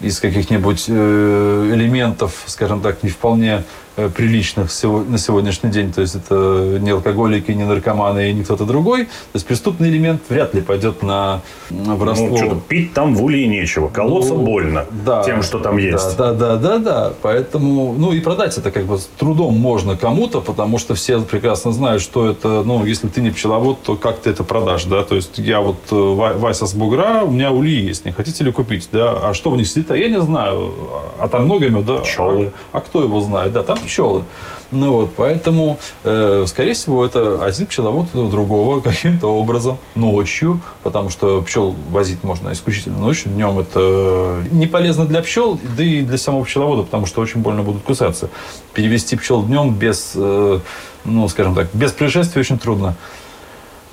B: из каких-нибудь э, элементов, скажем так, не вполне приличных на сегодняшний день. То есть это не алкоголики, не наркоманы и не кто-то другой. То есть преступный элемент вряд ли пойдет на воровство. Ну,
A: что-то пить там в улей нечего. Колоться ну, больно да, тем, что там есть.
B: Да, да, да, да. Поэтому, ну и продать это как бы с трудом можно кому-то, потому что все прекрасно знают, что это, ну, если ты не пчеловод, то как ты это продашь, да? То есть я вот э, Вася с Бугра, у меня ули есть, не хотите ли купить, да? А что в них сидит, а я не знаю. А там много да?
A: Пчелы.
B: А, а кто его знает, да? Там пчелы. Ну вот, поэтому, э, скорее всего, это один пчеловод другого каким-то образом ночью, потому что пчел возить можно исключительно ночью, днем это не полезно для пчел, да и для самого пчеловода, потому что очень больно будут кусаться. Перевести пчел днем без, э, ну, скажем так, без происшествия очень трудно.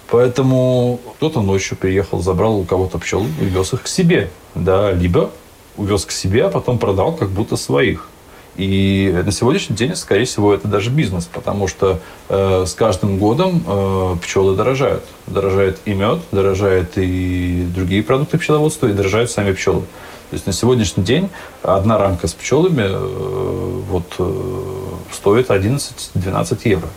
B: Поэтому кто-то ночью приехал, забрал у кого-то пчел и вез их к себе. Да, либо увез к себе, а потом продал как будто своих. И на сегодняшний день, скорее всего, это даже бизнес, потому что э, с каждым годом э, пчелы дорожают. Дорожает и мед, дорожает и другие продукты пчеловодства, и дорожают сами пчелы. То есть на сегодняшний день одна рамка с пчелами э, вот, э, стоит 11-12 евро.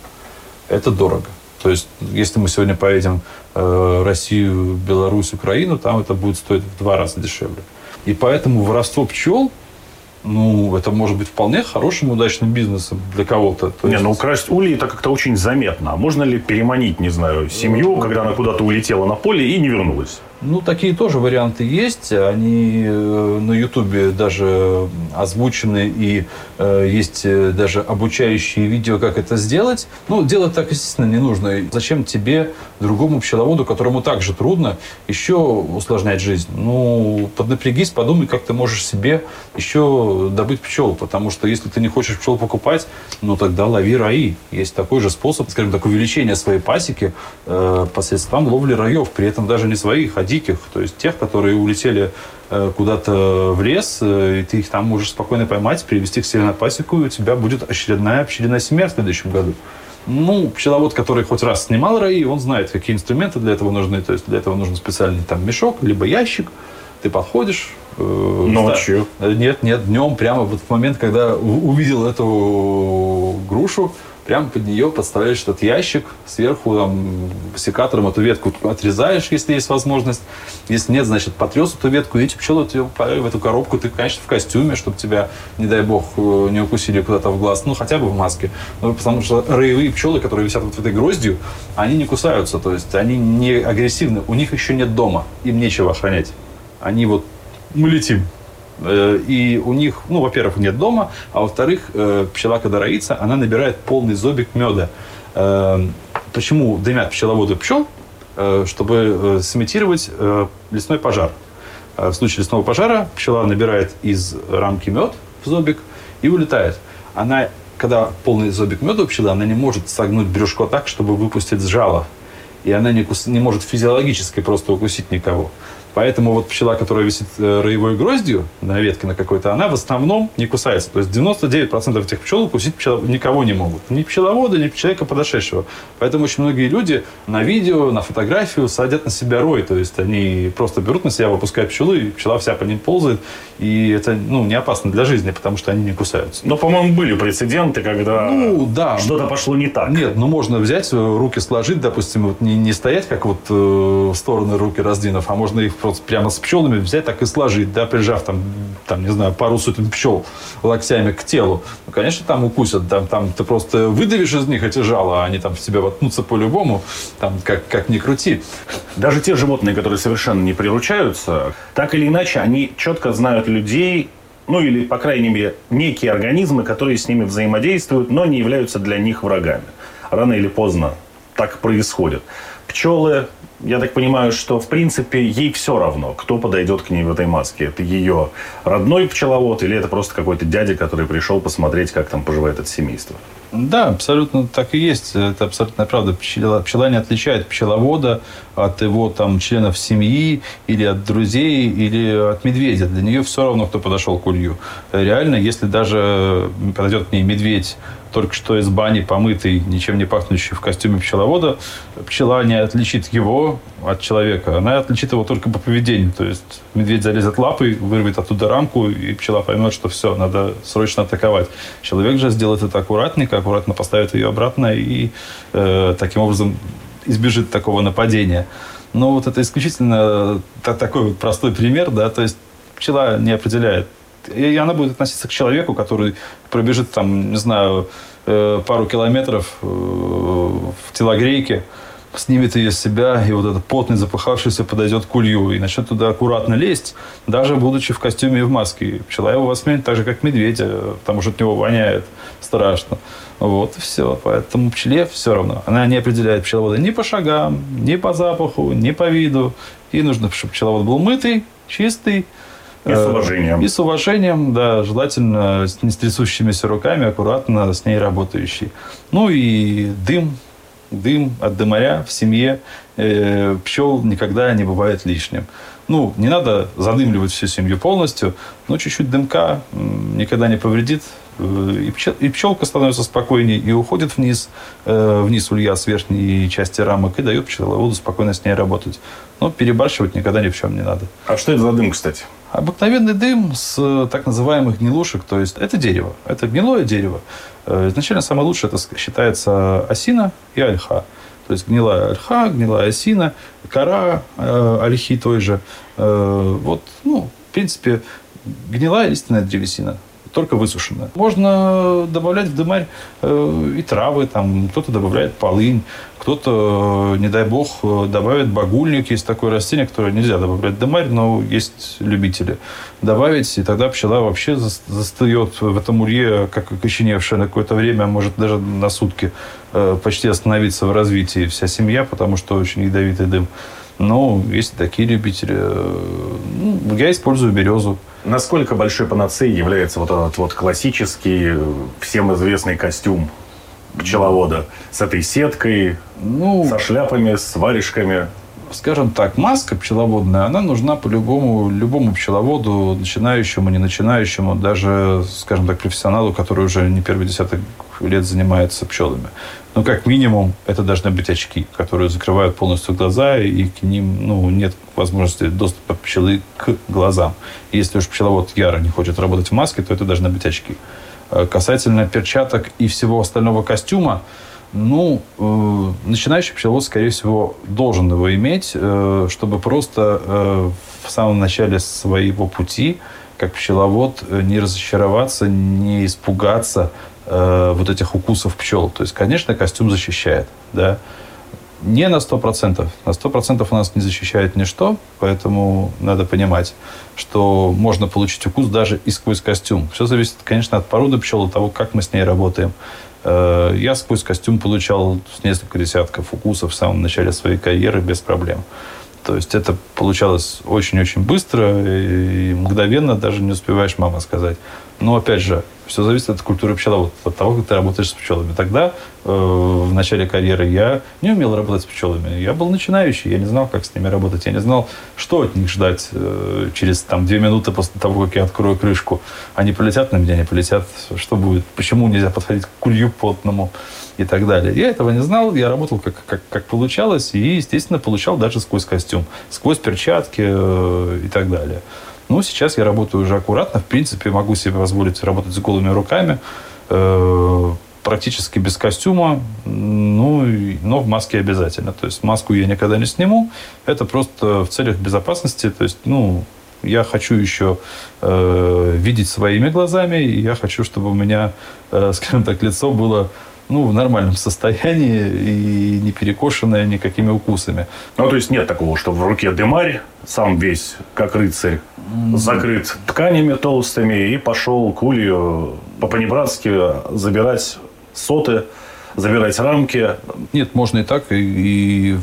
B: Это дорого. То есть, если мы сегодня поедем э, Россию, Беларусь, Украину, там это будет стоить в два раза дешевле. И поэтому воровство пчел ну, это может быть вполне хорошим, удачным бизнесом для кого-то.
A: То не, ну украсть ульи это как-то очень заметно. А можно ли переманить, не знаю, семью, ну, когда она куда-то улетела на поле и не вернулась?
B: Ну, такие тоже варианты есть. Они э, на Ютубе даже озвучены, и э, есть э, даже обучающие видео, как это сделать. Ну, делать так, естественно, не нужно. Зачем тебе, другому пчеловоду, которому также трудно, еще усложнять жизнь? Ну, поднапрягись, подумай, как ты можешь себе еще добыть пчел. Потому что если ты не хочешь пчел покупать, ну, тогда лови раи. Есть такой же способ, скажем так, увеличения своей пасеки э, посредством ловли раев. При этом даже не своих, а диких, то есть тех, которые улетели э, куда-то в лес, э, и ты их там можешь спокойно поймать, перевести к себе на пасеку, и у тебя будет очередная пчелиная семья в следующем году. Ну, пчеловод, который хоть раз снимал раи, он знает, какие инструменты для этого нужны. То есть для этого нужен специальный там мешок, либо ящик. Ты подходишь.
A: Э, Ночью?
B: Нет, нет, днем, прямо вот в момент, когда увидел эту грушу, прямо под нее подставляешь этот ящик, сверху там, секатором эту ветку отрезаешь, если есть возможность. Если нет, значит, потрес эту ветку, и эти пчелы в эту коробку. Ты, конечно, в костюме, чтобы тебя, не дай бог, э, не укусили куда-то в глаз, ну, хотя бы в маске. Ну, потому что роевые пчелы, которые висят вот в этой гроздью, они не кусаются, то есть они не агрессивны, у них еще нет дома, им нечего охранять. Они вот, мы летим, и у них, ну, во-первых, нет дома, а во-вторых, э, пчела, когда роится, она набирает полный зобик меда. Э, почему дымят пчеловоды пчел? Чтобы сымитировать лесной пожар. В случае лесного пожара пчела набирает из рамки мед в зобик и улетает. Она, когда полный зобик меда у пчелы, она не может согнуть брюшко так, чтобы выпустить жало. И она не, кус... не может физиологически просто укусить никого. Поэтому вот пчела, которая висит э, роевой гроздью на ветке на какой-то, она в основном не кусается. То есть 99% этих пчел укусить пчел никого не могут. Ни пчеловода, ни человека подошедшего. Поэтому очень многие люди на видео, на фотографию садят на себя рой. То есть они просто берут на себя, выпускают пчелу, и пчела вся по ним ползает. И это ну, не опасно для жизни, потому что они не кусаются.
A: Но, по-моему, были прецеденты, когда
B: ну, да.
A: что-то пошло не так.
B: Нет, ну можно взять, э, руки сложить, допустим, вот не, не стоять, как вот э, стороны руки раздвинув, а можно их просто прямо с пчелами взять так и сложить, да, прижав там, там, не знаю, пару сотен пчел локтями к телу. Ну, конечно, там укусят, там, там ты просто выдавишь из них эти жало, а они там в себя воткнутся по-любому, там, как, как ни крути.
A: Даже те животные, которые совершенно не приручаются, так или иначе, они четко знают людей, ну или, по крайней мере, некие организмы, которые с ними взаимодействуют, но не являются для них врагами. Рано или поздно так происходит. Пчелы я так понимаю, что, в принципе, ей все равно, кто подойдет к ней в этой маске. Это ее родной пчеловод или это просто какой-то дядя, который пришел посмотреть, как там поживает это семейство?
B: Да, абсолютно так и есть. Это абсолютно правда. Пчела, пчела не отличает пчеловода от его там членов семьи или от друзей или от медведя. Для нее все равно, кто подошел к улью. Реально, если даже подойдет к ней медведь только что из бани помытый, ничем не пахнущий в костюме пчеловода, пчела не отличит его от человека. Она отличит его только по поведению. То есть медведь залезет лапой, вырвет оттуда рамку, и пчела поймет, что все, надо срочно атаковать. Человек же сделает это аккуратненько, аккуратно поставит ее обратно и э, таким образом избежит такого нападения. Но вот это исключительно такой вот простой пример, да, то есть пчела не определяет и она будет относиться к человеку, который пробежит там, не знаю, э, пару километров э, в телогрейке, снимет ее с себя, и вот этот потный, запыхавшийся подойдет к улью и начнет туда аккуратно лезть, даже будучи в костюме и в маске. И пчела его воспримет так же, как медведя, потому что от него воняет страшно. Вот и все. Поэтому пчеле все равно. Она не определяет пчеловода ни по шагам, ни по запаху, ни по виду. Ей нужно, чтобы пчеловод был мытый, чистый,
A: и с уважением.
B: И с уважением, да, желательно с не с трясущимися руками, аккуратно с ней работающий. Ну и дым дым от дымаря в семье э, пчел никогда не бывает лишним. Ну, не надо задымливать всю семью полностью, но чуть-чуть дымка никогда не повредит. Э, и, пчелка становится спокойнее и уходит вниз, э, вниз улья с верхней части рамок и дает пчеловоду спокойно с ней работать. Но перебарщивать никогда ни в чем не надо.
A: А что это за дым, кстати?
B: Обыкновенный дым с так называемых гнилушек, то есть это дерево, это гнилое дерево. Э, изначально самое лучшее это считается осина и ольха. То есть гнилая ольха, гнилая осина, кора э, ольхи той же. Э, вот, ну, в принципе, гнилая истинная древесина только высушенная. Можно добавлять в дымарь э, и травы, там кто-то добавляет полынь, кто-то, э, не дай бог, э, добавит багульник. Есть такое растение, которое нельзя добавлять в дымарь, но есть любители. Добавить, и тогда пчела вообще застает в этом улье, как окоченевшая на какое-то время, может даже на сутки почти остановиться в развитии вся семья, потому что очень ядовитый дым. Но есть такие любители. Ну, я использую березу.
A: Насколько большой панацеей является вот этот вот классический, всем известный костюм пчеловода с этой сеткой, ну, со шляпами, с варежками?
B: скажем так, маска пчеловодная, она нужна по-любому любому пчеловоду, начинающему, не начинающему, даже, скажем так, профессионалу, который уже не первый десяток лет занимается пчелами. Но как минимум это должны быть очки, которые закрывают полностью глаза, и к ним ну, нет возможности доступа пчелы к глазам. Если уж пчеловод яро не хочет работать в маске, то это должны быть очки. Э, касательно перчаток и всего остального костюма, ну, э, начинающий пчеловод, скорее всего, должен его иметь, э, чтобы просто э, в самом начале своего пути, как пчеловод, э, не разочароваться, не испугаться э, вот этих укусов пчел. То есть, конечно, костюм защищает, да. Не на 100%. На 100% у нас не защищает ничто, поэтому надо понимать, что можно получить укус даже и сквозь костюм. Все зависит, конечно, от породы пчел, от того, как мы с ней работаем. Э, я сквозь костюм получал несколько десятков укусов в самом начале своей карьеры без проблем. То есть это получалось очень-очень быстро и мгновенно, даже не успеваешь мама сказать. Но опять же, все зависит от культуры пчеловода, от того, как ты работаешь с пчелами. Тогда, э, в начале карьеры, я не умел работать с пчелами. Я был начинающий, я не знал, как с ними работать. Я не знал, что от них ждать э, через там, две минуты после того, как я открою крышку. Они полетят на меня, не полетят. Что будет? Почему нельзя подходить к кулью плотному? И так далее. Я этого не знал, я работал как, как, как получалось, и, естественно, получал даже сквозь костюм, сквозь перчатки э, и так далее. Ну, сейчас я работаю уже аккуратно. В принципе, могу себе позволить работать с голыми руками. Э, практически без костюма, ну, но в маске обязательно. То есть маску я никогда не сниму. Это просто в целях безопасности. То есть, ну, я хочу еще э, видеть своими глазами, и я хочу, чтобы у меня, э, скажем так, лицо было ну, в нормальном состоянии и не перекошенная никакими укусами.
A: Ну, то есть нет такого, что в руке дымарь, сам весь, как рыцарь, закрыт тканями толстыми и пошел к улью по-понебратски забирать соты, забирать рамки.
B: Нет, можно и так, и, и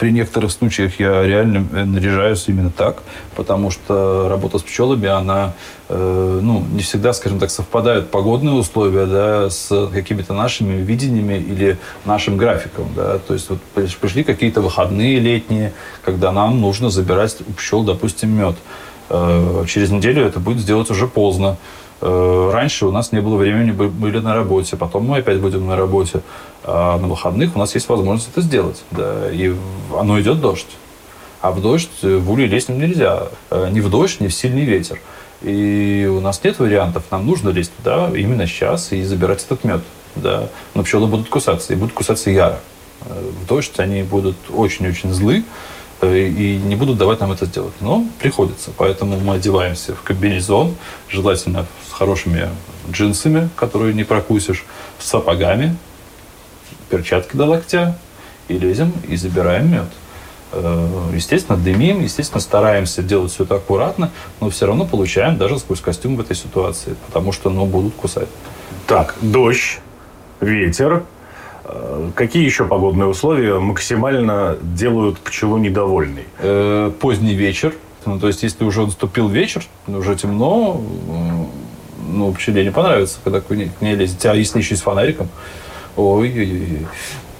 B: при некоторых случаях я реально наряжаюсь именно так, потому что работа с пчелами, она э, ну, не всегда, скажем так, совпадают погодные условия да, с какими-то нашими видениями или нашим графиком. Да. То есть вот пришли какие-то выходные летние, когда нам нужно забирать у пчел, допустим, мед. Э, через неделю это будет сделать уже поздно. Э, раньше у нас не было времени, были на работе, потом мы опять будем на работе. А на выходных у нас есть возможность это сделать. Да, и оно идет дождь. А в дождь в улей лезть нельзя. Э, ни в дождь, ни в сильный ветер. И у нас нет вариантов. Нам нужно лезть туда именно сейчас и забирать этот мед. Да. Но пчелы будут кусаться, и будут кусаться яро. Э, в дождь они будут очень-очень злы и не будут давать нам это сделать. Но приходится. Поэтому мы одеваемся в комбинезон, желательно хорошими джинсами, которые не прокусишь, с сапогами, перчатки до локтя, и лезем и забираем мед. Э, естественно, дымим, естественно, стараемся делать все это аккуратно, но все равно получаем даже сквозь костюм в этой ситуации, потому что, ну, будут кусать.
A: Так, дождь, ветер. Э, какие еще погодные условия максимально делают пчелу недовольной?
B: Э, поздний вечер. Ну, то есть, если уже наступил вечер, уже темно, ну, пчеле не понравится, когда к ней, к ней лезет. А если еще с фонариком, ой-ой-ой.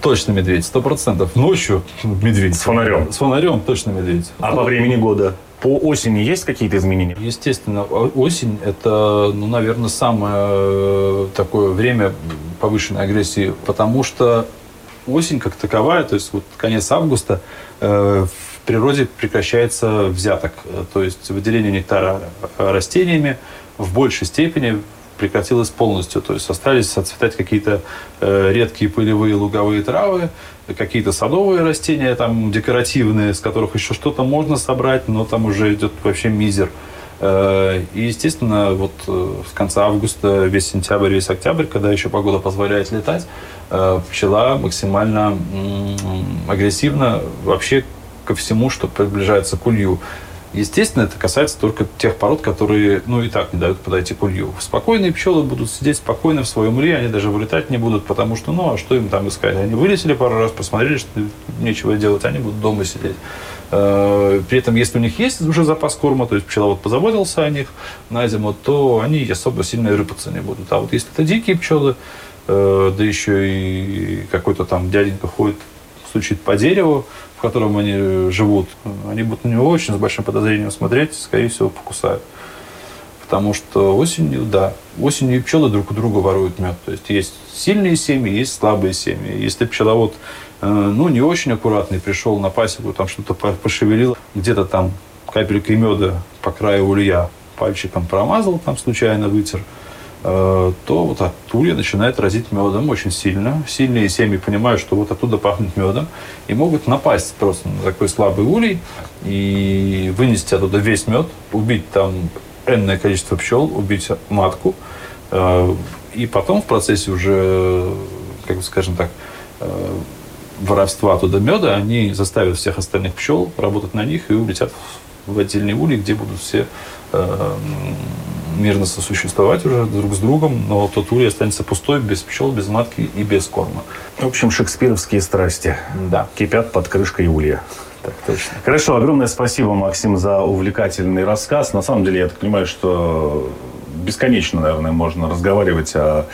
B: Точно медведь, сто процентов. Ночью медведь.
A: С фонарем?
B: С фонарем точно медведь.
A: А по времени года? По осени есть какие-то изменения?
B: Естественно, осень – это, ну, наверное, самое э, такое время повышенной агрессии, потому что осень как таковая, то есть вот конец августа, э, в природе прекращается взяток, то есть выделение нектара растениями в большей степени прекратилось полностью. То есть остались отцветать какие-то э, редкие пылевые луговые травы, какие-то садовые растения там декоративные, с которых еще что-то можно собрать, но там уже идет вообще мизер. Э, и, естественно, вот э, с конца августа, весь сентябрь, весь октябрь, когда еще погода позволяет летать, э, пчела максимально агрессивно вообще ко всему, что приближается к улью. Естественно, это касается только тех пород, которые, ну, и так не дают подойти к улью. Спокойные пчелы будут сидеть спокойно в своем улье, они даже вылетать не будут, потому что, ну, а что им там искать? Они вылетели пару раз, посмотрели, что нечего делать, они будут дома сидеть. Э, при этом, если у них есть уже запас корма, то есть пчеловод позаботился о них на зиму, то они особо сильно рыпаться не будут. А вот если это дикие пчелы, э, да еще и какой-то там дяденька ходит, стучит по дереву, в котором они живут, они будут на него очень с большим подозрением смотреть, скорее всего, покусают. Потому что осенью, да, осенью пчелы друг у друга воруют мед. То есть есть сильные семьи, есть слабые семьи. Если пчеловод, э, ну, не очень аккуратный, пришел на пасеку, там что-то пошевелил, где-то там капелькой меда по краю улья пальчиком промазал, там случайно вытер – Э, то вот оттуда начинает разить медом очень сильно. Сильные семьи понимают, что вот оттуда пахнет медом, и могут напасть просто на такой слабый улей и вынести оттуда весь мед, убить там энное количество пчел, убить матку, э, и потом в процессе уже, как бы скажем так, э, воровства оттуда меда, они заставят всех остальных пчел работать на них и улетят в отдельный улей, где будут все мирно сосуществовать уже друг с другом, но тот улей останется пустой, без пчел, без матки и без корма.
A: В общем, шекспировские страсти
B: да.
A: кипят под крышкой улья.
B: Так точно.
A: Хорошо, огромное спасибо, Максим, за увлекательный рассказ. На самом деле, я так понимаю, что бесконечно, наверное, можно разговаривать о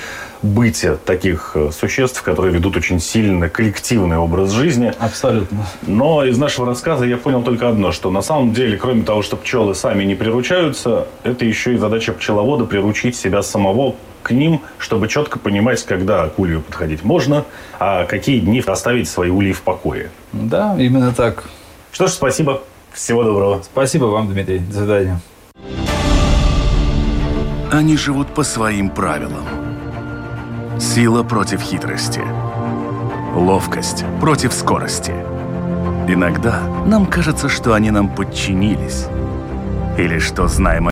A: быте таких э, существ, которые ведут очень сильно коллективный образ жизни.
B: Абсолютно.
A: Но из нашего рассказа я понял только одно, что на самом деле, кроме того, что пчелы сами не приручаются, это еще и задача пчеловода приручить себя самого к ним, чтобы четко понимать, когда к улью подходить можно, а какие дни оставить свои ульи в покое.
B: Да, именно так.
A: Что ж, спасибо. Всего доброго.
B: Спасибо вам, Дмитрий. До свидания.
C: Они живут по своим правилам. Сила против хитрости. Ловкость против скорости. Иногда нам кажется, что они нам подчинились. Или что знаем